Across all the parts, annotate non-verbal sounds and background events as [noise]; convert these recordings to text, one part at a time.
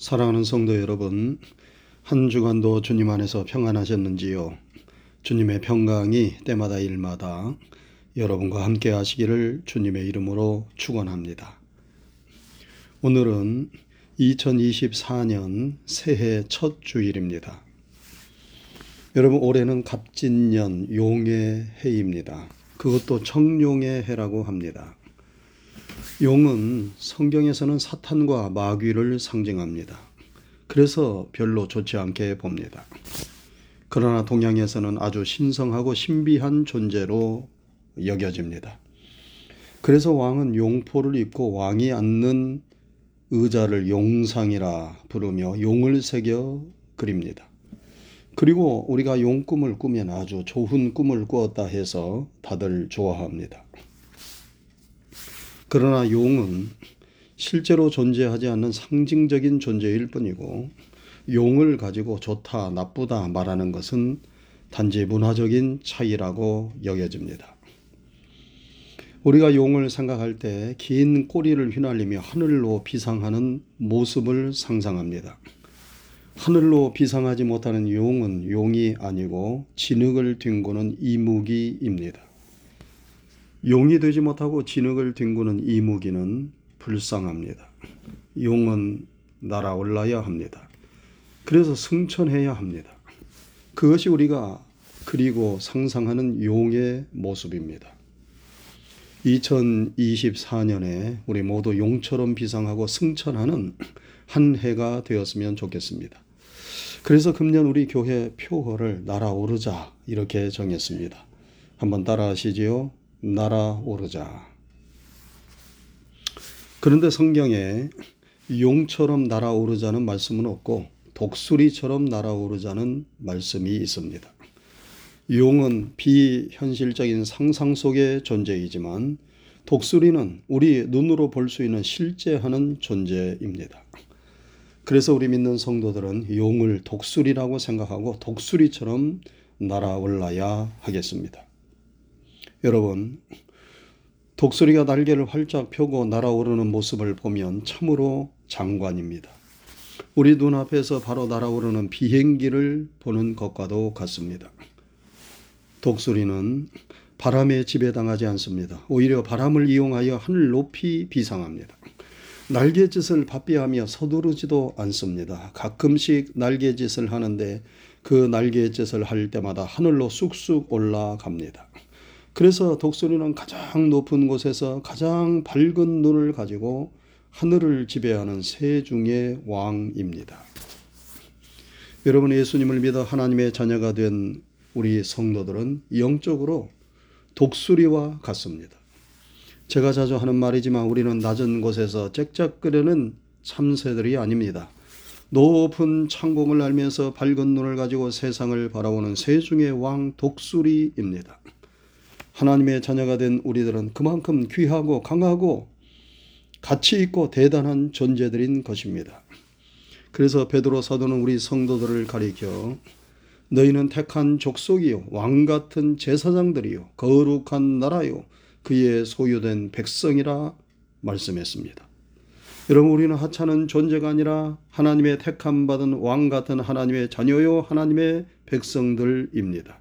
사랑하는 성도 여러분, 한 주간도 주님 안에서 평안하셨는지요? 주님의 평강이 때마다 일마다 여러분과 함께 하시기를 주님의 이름으로 축원합니다. 오늘은 2024년 새해 첫 주일입니다. 여러분 올해는 갑진년 용의 해입니다. 그것도 청룡의 해라고 합니다. 용은 성경에서는 사탄과 마귀를 상징합니다. 그래서 별로 좋지 않게 봅니다. 그러나 동양에서는 아주 신성하고 신비한 존재로 여겨집니다. 그래서 왕은 용포를 입고 왕이 앉는 의자를 용상이라 부르며 용을 새겨 그립니다. 그리고 우리가 용 꿈을 꾸면 아주 좋은 꿈을 꾸었다 해서 다들 좋아합니다. 그러나 용은 실제로 존재하지 않는 상징적인 존재일 뿐이고 용을 가지고 좋다, 나쁘다 말하는 것은 단지 문화적인 차이라고 여겨집니다. 우리가 용을 생각할 때 긴 꼬리를 휘날리며 하늘로 비상하는 모습을 상상합니다. 하늘로 비상하지 못하는 용은 용이 아니고 진흙을 뒹구는 이무기입니다. 용이 되지 못하고 진흙을 뒹구는 이무기는 불쌍합니다. 용은 날아올라야 합니다. 그래서 승천해야 합니다. 그것이 우리가 그리고 상상하는 용의 모습입니다. 2024년에 우리 모두 용처럼 비상하고 승천하는 한 해가 되었으면 좋겠습니다. 그래서 금년 우리 교회 표어를 날아오르자 이렇게 정했습니다. 한번 따라 하시지요. 날아오르자. 그런데 성경에 용처럼 날아오르자는 말씀은 없고 독수리처럼 날아오르자는 말씀이 있습니다. 용은 비현실적인 상상 속의 존재이지만 독수리는 우리 눈으로 볼 수 있는 실제하는 존재입니다. 그래서 우리 믿는 성도들은 용을 독수리라고 생각하고 독수리처럼 날아올라야 하겠습니다. 여러분, 독수리가 날개를 활짝 펴고 날아오르는 모습을 보면 참으로 장관입니다. 우리 눈앞에서 바로 날아오르는 비행기를 보는 것과도 같습니다. 독수리는 바람에 지배당하지 않습니다. 오히려 바람을 이용하여 하늘 높이 비상합니다. 날개짓을 바삐하며 서두르지도 않습니다. 가끔씩 날개짓을 하는데 그 날개짓을 할 때마다 하늘로 쑥쑥 올라갑니다. 그래서 독수리는 가장 높은 곳에서 가장 밝은 눈을 가지고 하늘을 지배하는 새 중의 왕입니다. 여러분 예수님을 믿어 하나님의 자녀가 된 우리 성도들은 영적으로 독수리와 같습니다. 제가 자주 하는 말이지만 우리는 낮은 곳에서 짹짹거리는 참새들이 아닙니다. 높은 창공을 알면서 밝은 눈을 가지고 세상을 바라보는 새 중의 왕 독수리입니다. 하나님의 자녀가 된 우리들은 그만큼 귀하고 강하고 가치 있고 대단한 존재들인 것입니다. 그래서 베드로 사도는 우리 성도들을 가리켜 너희는 택한 족속이요 왕 같은 제사장들이요 거룩한 나라요 그의 소유된 백성이라 말씀했습니다. 여러분 우리는 하찮은 존재가 아니라 하나님의 택함 받은 왕 같은 하나님의 자녀요 하나님의 백성들입니다.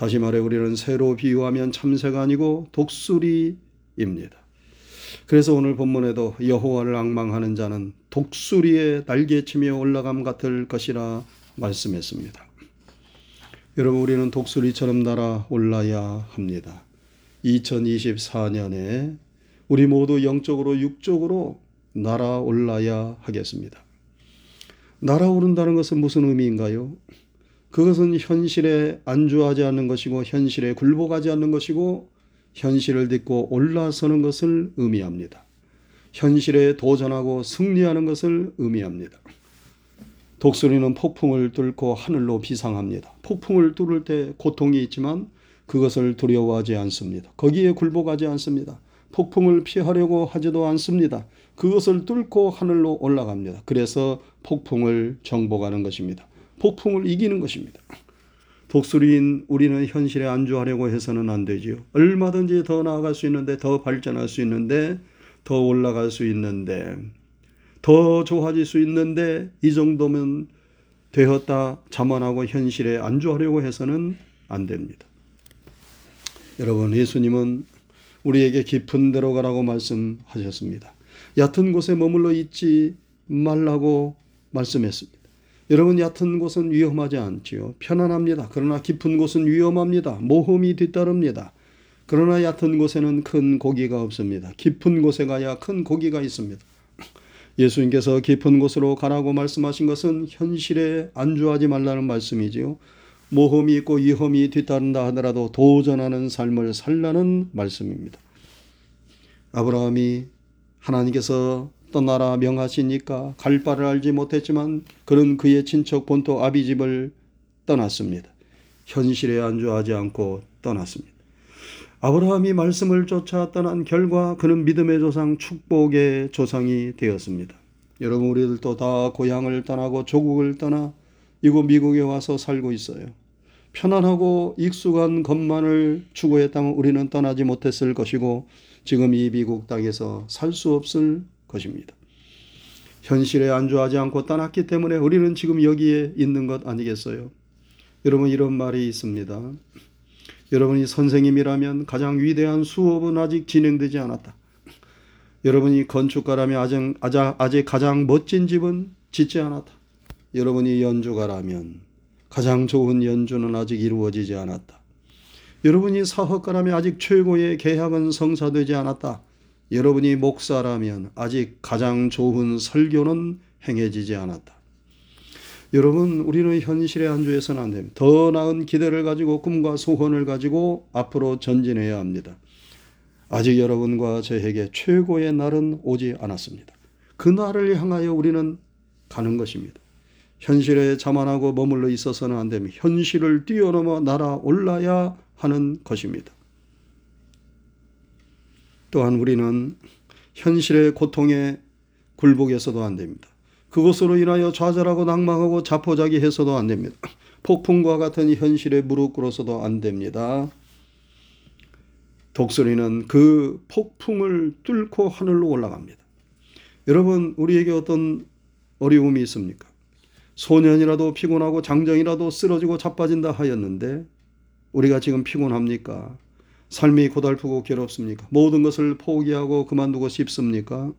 다시 말해 우리는 새로 비유하면 참새가 아니고 독수리입니다. 그래서 오늘 본문에도 여호와를 악망하는 자는 독수리의 날개치며 올라감 같을 것이라 말씀했습니다. 여러분 우리는 독수리처럼 날아 올라야 합니다. 2024년에 우리 모두 영적으로 육적으로 날아올라야 하겠습니다. 날아오른다는 것은 무슨 의미인가요? 그것은 현실에 안주하지 않는 것이고 현실에 굴복하지 않는 것이고 현실을 딛고 올라서는 것을 의미합니다. 현실에 도전하고 승리하는 것을 의미합니다. 독수리는 폭풍을 뚫고 하늘로 비상합니다. 폭풍을 뚫을 때 고통이 있지만 그것을 두려워하지 않습니다. 거기에 굴복하지 않습니다. 폭풍을 피하려고 하지도 않습니다. 그것을 뚫고 하늘로 올라갑니다. 그래서 폭풍을 정복하는 것입니다. 폭풍을 이기는 것입니다. 독수리인 우리는 현실에 안주하려고 해서는 안 되지요. 얼마든지 더 나아갈 수 있는데, 더 발전할 수 있는데, 더 올라갈 수 있는데, 더 좋아질 수 있는데 이 정도면 되었다 자만하고 현실에 안주하려고 해서는 안 됩니다. 여러분 예수님은 우리에게 깊은 데로 가라고 말씀하셨습니다. 얕은 곳에 머물러 있지 말라고 말씀했습니다. 여러분 얕은 곳은 위험하지 않지요. 편안합니다. 그러나 깊은 곳은 위험합니다. 모험이 뒤따릅니다. 그러나 얕은 곳에는 큰 고기가 없습니다. 깊은 곳에 가야 큰 고기가 있습니다. 예수님께서 깊은 곳으로 가라고 말씀하신 것은 현실에 안주하지 말라는 말씀이지요. 모험이 있고 위험이 뒤따른다 하더라도 도전하는 삶을 살라는 말씀입니다. 아브라함이 하나님께서 떠나라 명하시니까 갈 바를 알지 못했지만 그는 그의 친척 본토 아비집을 떠났습니다. 현실에 안주하지 않고 떠났습니다. 아브라함이 말씀을 쫓아 떠난 결과 그는 믿음의 조상 축복의 조상이 되었습니다. 여러분 우리들도 다 고향을 떠나고 조국을 떠나 이곳 미국에 와서 살고 있어요. 편안하고 익숙한 것만을 추구했다면 우리는 떠나지 못했을 것이고 지금 이 미국 땅에서 살 수 없을 것입니다. 현실에 안주하지 않고 떠났기 때문에 우리는 지금 여기에 있는 것 아니겠어요? 여러분 이런 말이 있습니다. 여러분이 선생님이라면 가장 위대한 수업은 아직 진행되지 않았다. 여러분이 건축가라면 아직, 아직 가장 멋진 집은 짓지 않았다. 여러분이 연주가라면 가장 좋은 연주는 아직 이루어지지 않았다. 여러분이 사업가라면 아직 최고의 계약은 성사되지 않았다. 여러분이 목사라면 아직 가장 좋은 설교는 행해지지 않았다. 여러분, 우리는 현실에 안주해서는 안 됩니다. 더 나은 기대를 가지고 꿈과 소원을 가지고 앞으로 전진해야 합니다. 아직 여러분과 저에게 최고의 날은 오지 않았습니다. 그 날을 향하여 우리는 가는 것입니다. 현실에 자만하고 머물러 있어서는 안 됩니다. 현실을 뛰어넘어 날아올라야 하는 것입니다. 또한 우리는 현실의 고통에 굴복해서도 안 됩니다. 그것으로 인하여 좌절하고 낭망하고 자포자기해서도 안 됩니다. 폭풍과 같은 현실에 무릎 꿇어서도 안 됩니다. 독수리는 그 폭풍을 뚫고 하늘로 올라갑니다. 여러분, 우리에게 어떤 어려움이 있습니까? 소년이라도 피곤하고 장정이라도 쓰러지고 자빠진다 하였는데 우리가 지금 피곤합니까? 삶이 고달프고 괴롭습니까? 모든 것을 포기하고 그만두고 싶습니까?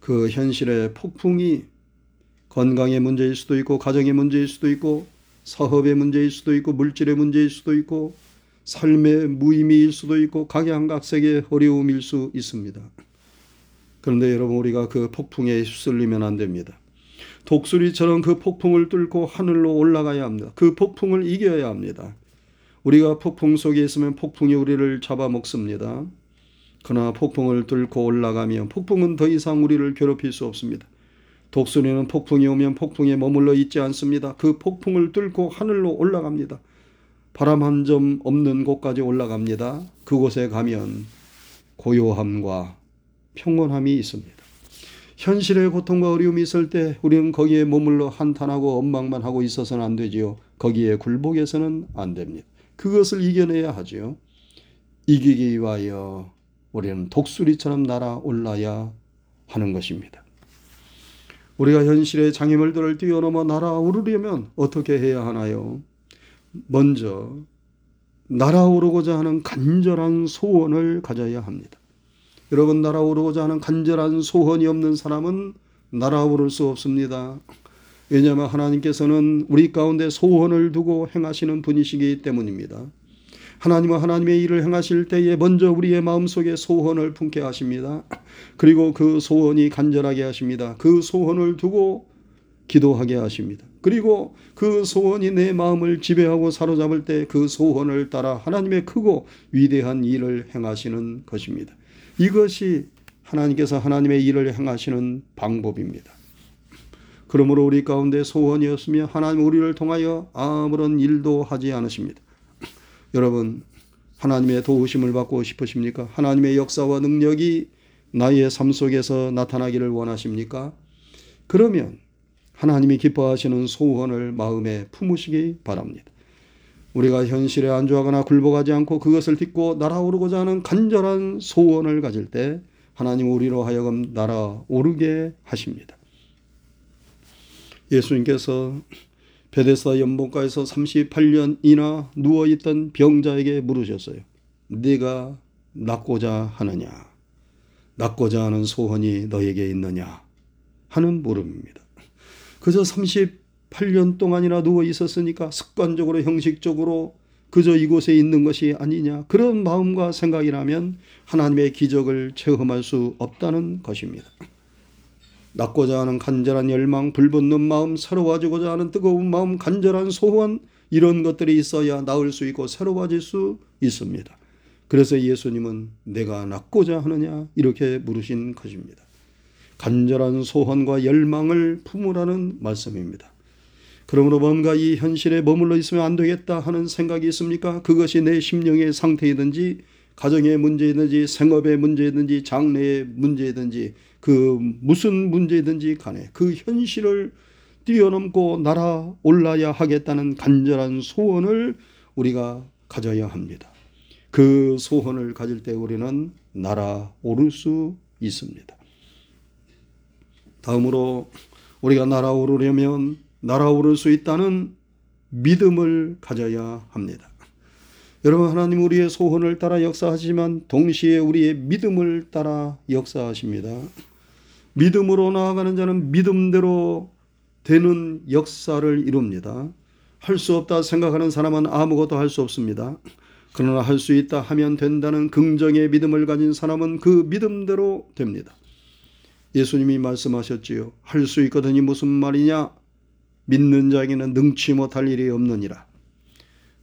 그 현실의 폭풍이 건강의 문제일 수도 있고 가정의 문제일 수도 있고 사업의 문제일 수도 있고 물질의 문제일 수도 있고 삶의 무의미일 수도 있고 각양각색의 어려움일 수 있습니다. 그런데 여러분 우리가 그 폭풍에 휩쓸리면 안 됩니다. 독수리처럼 그 폭풍을 뚫고 하늘로 올라가야 합니다. 그 폭풍을 이겨야 합니다. 우리가 폭풍 속에 있으면 폭풍이 우리를 잡아먹습니다. 그러나 폭풍을 뚫고 올라가면 폭풍은 더 이상 우리를 괴롭힐 수 없습니다. 독수리는 폭풍이 오면 폭풍에 머물러 있지 않습니다. 그 폭풍을 뚫고 하늘로 올라갑니다. 바람 한 점 없는 곳까지 올라갑니다. 그곳에 가면 고요함과 평온함이 있습니다. 현실의 고통과 어려움이 있을 때 우리는 거기에 머물러 한탄하고 원망만 하고 있어서는 안 되지요. 거기에 굴복해서는 안 됩니다. 그것을 이겨내야 하지요. 이기기 위하여 우리는 독수리처럼 날아올라야 하는 것입니다. 우리가 현실의 장애물들을 뛰어넘어 날아오르려면 어떻게 해야 하나요? 먼저 날아오르고자 하는 간절한 소원을 가져야 합니다. 여러분 날아오르고자 하는 간절한 소원이 없는 사람은 날아오를 수 없습니다. 왜냐하면 하나님께서는 우리 가운데 소원을 두고 행하시는 분이시기 때문입니다. 하나님은 하나님의 일을 행하실 때에 먼저 우리의 마음속에 소원을 품게 하십니다. 그리고 그 소원이 간절하게 하십니다. 그 소원을 두고 기도하게 하십니다. 그리고 그 소원이 내 마음을 지배하고 사로잡을 때 그 소원을 따라 하나님의 크고 위대한 일을 행하시는 것입니다. 이것이 하나님께서 하나님의 일을 행하시는 방법입니다. 그러므로 우리 가운데 소원이었으며 하나님 우리를 통하여 아무런 일도 하지 않으십니다. [clears throat] 여러분 하나님의 도우심을 받고 싶으십니까? 하나님의 역사와 능력이 나의 삶 속에서 나타나기를 원하십니까? 그러면 하나님이 기뻐하시는 소원을 마음에 품으시기 바랍니다. 우리가 현실에 안주하거나 굴복하지 않고 그것을 딛고 날아오르고자 하는 간절한 소원을 가질 때 하나님 우리로 하여금 날아오르게 하십니다. 예수님께서 베데스다 연못가에서 38년이나 누워 있던 병자에게 물으셨어요. 네가 낫고자 하느냐? 낫고자 하는 소원이 너에게 있느냐? 하는 물음입니다. 그저 38년 동안이나 누워 있었으니까 습관적으로 형식적으로 그저 이곳에 있는 것이 아니냐 그런 마음과 생각이라면 하나님의 기적을 체험할 수 없다는 것입니다. 낫고자 하는 간절한 열망, 불붙는 마음, 새로워지고자 하는 뜨거운 마음, 간절한 소원 이런 것들이 있어야 나을 수 있고 새로워질 수 있습니다. 그래서 예수님은 내가 낫고자 하느냐 이렇게 물으신 것입니다. 간절한 소원과 열망을 품으라는 말씀입니다. 그러므로 뭔가 이 현실에 머물러 있으면 안 되겠다 하는 생각이 있습니까? 그것이 내 심령의 상태이든지 가정의 문제이든지 생업의 문제이든지 장래의 문제이든지 그 무슨 문제든지 간에 그 현실을 뛰어넘고 날아올라야 하겠다는 간절한 소원을 우리가 가져야 합니다. 그 소원을 가질 때 우리는 날아오를 수 있습니다. 다음으로 우리가 날아오르려면 날아오를 수 있다는 믿음을 가져야 합니다. 여러분 하나님 우리의 소원을 따라 역사하지만 동시에 우리의 믿음을 따라 역사하십니다. 믿음으로 나아가는 자는 믿음대로 되는 역사를 이룹니다. 할 수 없다 생각하는 사람은 아무것도 할 수 없습니다. 그러나 할 수 있다 하면 된다는 긍정의 믿음을 가진 사람은 그 믿음대로 됩니다. 예수님이 말씀하셨지요. 할 수 있거든이 무슨 말이냐? 믿는 자에게는 능치 못할 일이 없느니라.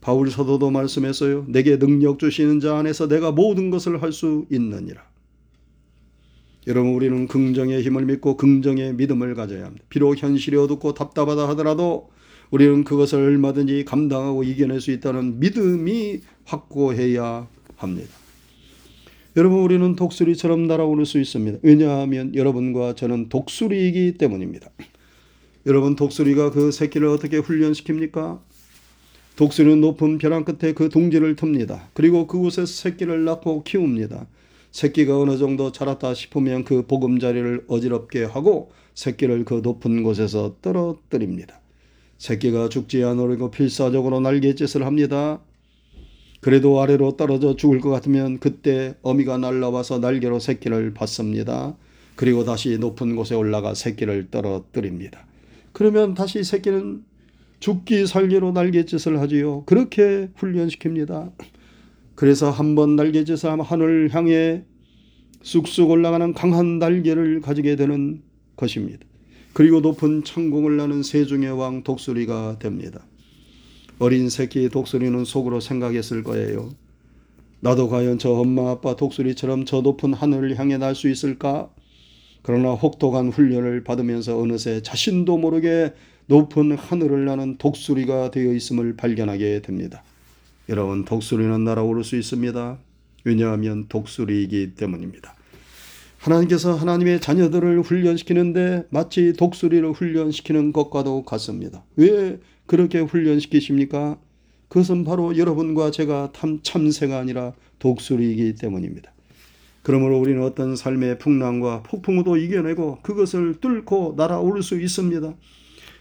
바울 사도도 말씀했어요. 내게 능력 주시는 자 안에서 내가 모든 것을 할 수 있느니라. 여러분 우리는 긍정의 힘을 믿고 긍정의 믿음을 가져야 합니다. 비록 현실이 어둡고 답답하다 하더라도 우리는 그것을 얼마든지 감당하고 이겨낼 수 있다는 믿음이 확고해야 합니다. 여러분 우리는 독수리처럼 날아오를 수 있습니다. 왜냐하면 여러분과 저는 독수리이기 때문입니다. 여러분 독수리가 그 새끼를 어떻게 훈련시킵니까? 독수리는 높은 벼랑 끝에 그 둥지를 틉니다. 그리고 그곳에서 새끼를 낳고 키웁니다. 새끼가 어느 정도 자랐다 싶으면 그 보금자리를 어지럽게 하고 새끼를 그 높은 곳에서 떨어뜨립니다. 새끼가 죽지 않으려고 필사적으로 날갯짓을 합니다. 그래도 아래로 떨어져 죽을 것 같으면 그때 어미가 날라와서 날개로 새끼를 받습니다. 그리고 다시 높은 곳에 올라가 새끼를 떨어뜨립니다. 그러면 다시 새끼는 죽기 살기로 날갯짓을 하지요. 그렇게 훈련시킵니다. 그래서 한 번 날개짓을 하면 하늘 향해 쑥쑥 올라가는 강한 날개를 가지게 되는 것입니다. 그리고 높은 천공을 나는 세중의 왕 독수리가 됩니다. 어린 새끼 독수리는 속으로 생각했을 거예요. 나도 과연 저 엄마 아빠 독수리처럼 저 높은 하늘을 향해 날 수 있을까? 그러나 혹독한 훈련을 받으면서 어느새 자신도 모르게 높은 하늘을 나는 독수리가 되어 있음을 발견하게 됩니다. 여러분 독수리는 날아오를 수 있습니다. 왜냐하면 독수리이기 때문입니다. 하나님께서 하나님의 자녀들을 훈련시키는데 마치 독수리를 훈련시키는 것과도 같습니다. 왜 그렇게 훈련시키십니까? 그것은 바로 여러분과 제가 참새가 아니라 독수리이기 때문입니다. 그러므로 우리는 어떤 삶의 풍랑과 폭풍우도 이겨내고 그것을 뚫고 날아올 수 있습니다.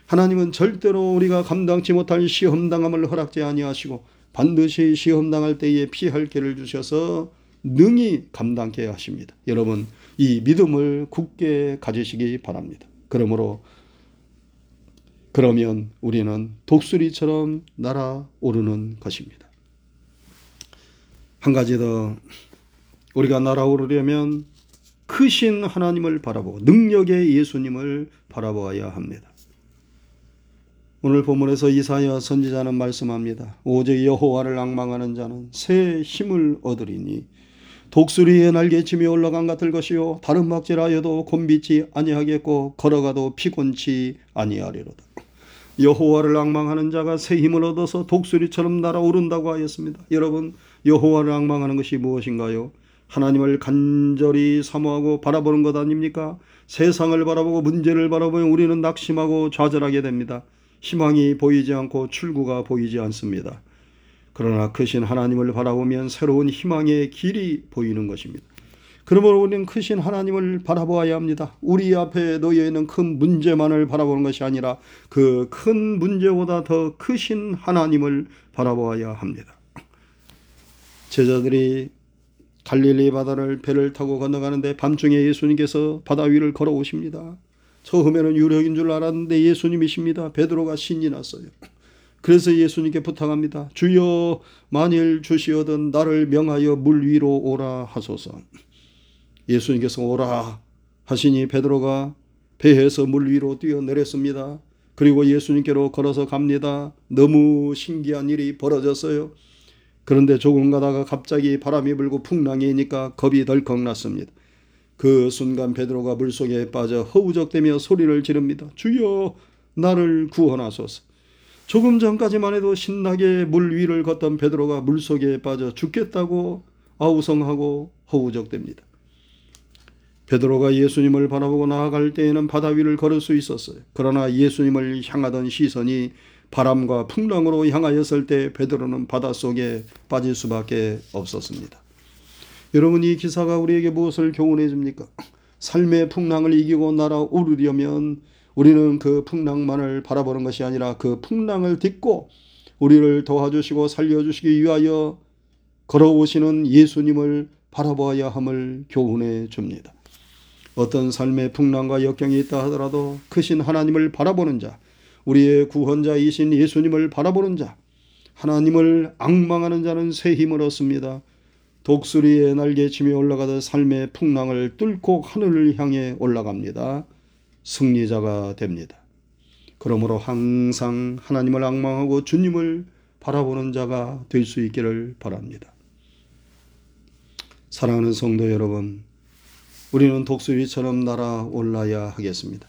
하나님은 절대로 우리가 감당치 못할 시험당함을 허락지 아니하시고 반드시 시험 당할 때에 피할 길을 주셔서 능히 감당케 하십니다. 여러분 이 믿음을 굳게 가지시기 바랍니다. 그러므로 그러면 우리는 독수리처럼 날아오르는 것입니다. 한 가지 더 우리가 날아오르려면 크신 하나님을 바라보고 능력의 예수님을 바라보아야 합니다. 오늘 본문에서 이사야 선지자는 말씀합니다. 오직 여호와를 앙망하는 자는 새 힘을 얻으리니 독수리의 날개침이 올라간 같을 것이요 다른 막질하여도 곤비치 아니하겠고 걸어가도 피곤치 아니하리로다. 여호와를 앙망하는 자가 새 힘을 얻어서 독수리처럼 날아오른다고 하였습니다. 여러분 여호와를 앙망하는 것이 무엇인가요? 하나님을 간절히 사모하고 바라보는 것 아닙니까? 세상을 바라보고 문제를 바라보면 우리는 낙심하고 좌절하게 됩니다. 희망이 보이지 않고 출구가 보이지 않습니다. 그러나 크신 하나님을 바라보면 새로운 희망의 길이 보이는 것입니다. 그러므로 우리는 크신 하나님을 바라보아야 합니다. 우리 앞에 놓여 있는 큰 문제만을 바라보는 것이 아니라 그 큰 문제보다 더 크신 하나님을 바라보아야 합니다. 제자들이 갈릴리 바다를 배를 타고 건너가는데 밤중에 예수님께서 바다 위를 걸어오십니다. 처음에는 유력인 줄 알았는데 예수님이십니다. 베드로가 신이 났어요. 그래서 예수님께 부탁합니다. 주여 만일 주시어든 나를 명하여 물 위로 오라 하소서. 예수님께서 오라 하시니 베드로가 배에서 물 위로 뛰어내렸습니다. 그리고 예수님께로 걸어서 갑니다. 너무 신기한 일이 벌어졌어요. 그런데 조금 가다가 갑자기 바람이 불고 풍랑이 니까 겁이 덜컥 났습니다. 그 순간 베드로가 물속에 빠져 허우적대며 소리를 지릅니다. 주여 나를 구원하소서. 조금 전까지만 해도 신나게 물 위를 걷던 베드로가 물속에 빠져 죽겠다고 아우성하고 허우적댑니다. 베드로가 예수님을 바라보고 나아갈 때에는 바다 위를 걸을 수 있었어요. 그러나 예수님을 향하던 시선이 바람과 풍랑으로 향하였을 때 베드로는 바닷속에 빠질 수밖에 없었습니다. 여러분 이 기사가 우리에게 무엇을 교훈해 줍니까? 삶의 풍랑을 이기고 날아오르려면 우리는 그 풍랑만을 바라보는 것이 아니라 그 풍랑을 딛고 우리를 도와주시고 살려주시기 위하여 걸어오시는 예수님을 바라보아야 함을 교훈해 줍니다. 어떤 삶의 풍랑과 역경이 있다 하더라도 크신 하나님을 바라보는 자, 우리의 구원자이신 예수님을 바라보는 자, 하나님을 악망하는 자는 새 힘을 얻습니다. 독수리의 날개치며 올라가듯 삶의 풍랑을 뚫고 하늘을 향해 올라갑니다. 승리자가 됩니다. 그러므로 항상 하나님을 악망하고 주님을 바라보는 자가 될 수 있기를 바랍니다. 사랑하는 성도 여러분, 우리는 독수리처럼 날아올라야 하겠습니다.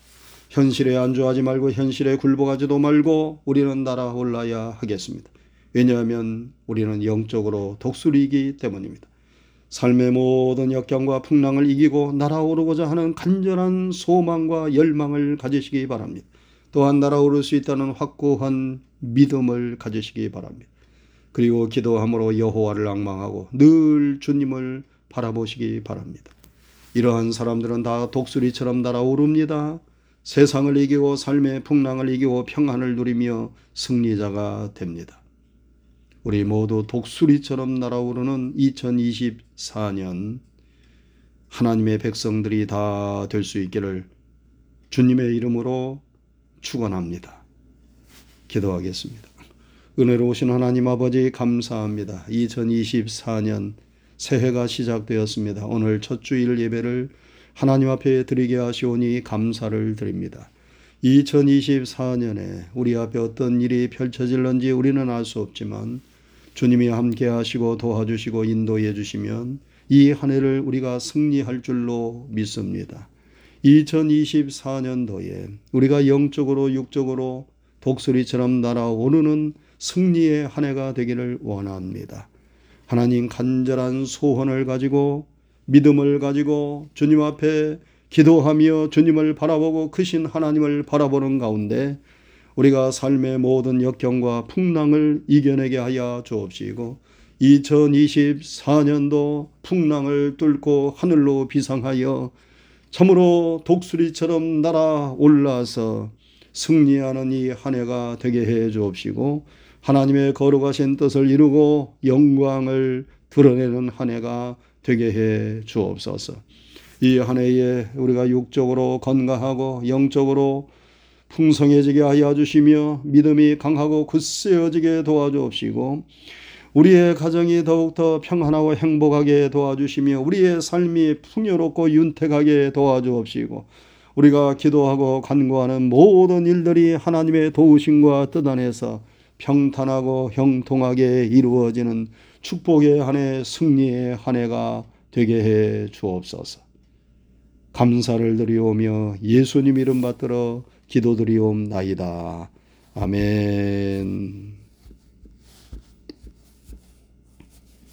현실에 안주하지 말고 현실에 굴복하지도 말고 우리는 날아올라야 하겠습니다. 왜냐하면 우리는 영적으로 독수리이기 때문입니다. 삶의 모든 역경과 풍랑을 이기고 날아오르고자 하는 간절한 소망과 열망을 가지시기 바랍니다. 또한 날아오를 수 있다는 확고한 믿음을 가지시기 바랍니다. 그리고 기도함으로 여호와를 악망하고 늘 주님을 바라보시기 바랍니다. 이러한 사람들은 다 독수리처럼 날아오릅니다. 세상을 이기고 삶의 풍랑을 이기고 평안을 누리며 승리자가 됩니다. 우리 모두 독수리처럼 날아오르는 2024년 하나님의 백성들이 다 될 수 있기를 주님의 이름으로 축원합니다. 기도하겠습니다. 은혜로우신 하나님 아버지 감사합니다. 2024년 새해가 시작되었습니다. 오늘 첫 주일 예배를 하나님 앞에 드리게 하시오니 감사를 드립니다. 2024년에 우리 앞에 어떤 일이 펼쳐질런지 우리는 알 수 없지만 주님이 함께 하시고 도와주시고 인도해 주시면 이 한 해를 우리가 승리할 줄로 믿습니다. 2024년도에 우리가 영적으로 육적으로 독수리처럼 날아오르는 승리의 한 해가 되기를 원합니다. 하나님 간절한 소원을 가지고 믿음을 가지고 주님 앞에 기도하며 주님을 바라보고 크신 하나님을 바라보는 가운데 우리가 삶의 모든 역경과 풍랑을 이겨내게 하여 주옵시고 2024년도 풍랑을 뚫고 하늘로 비상하여 참으로 독수리처럼 날아올라서 승리하는 이 한 해가 되게 해 주옵시고 하나님의 거룩하신 뜻을 이루고 영광을 드러내는 한 해가 되게 해 주옵소서. 이 한 해에 우리가 육적으로 건강하고 영적으로 풍성해지게 하여 주시며 믿음이 강하고 굳세어지게 도와주옵시고 우리의 가정이 더욱더 평안하고 행복하게 도와주시며 우리의 삶이 풍요롭고 윤택하게 도와주옵시고 우리가 기도하고 간구하는 모든 일들이 하나님의 도우심과 뜻 안에서 평탄하고 형통하게 이루어지는 축복의 한 해 승리의 한 해가 되게 해 주옵소서. 감사를 드리오며 예수님 이름 받들어 기도드리옵나이다. 아멘.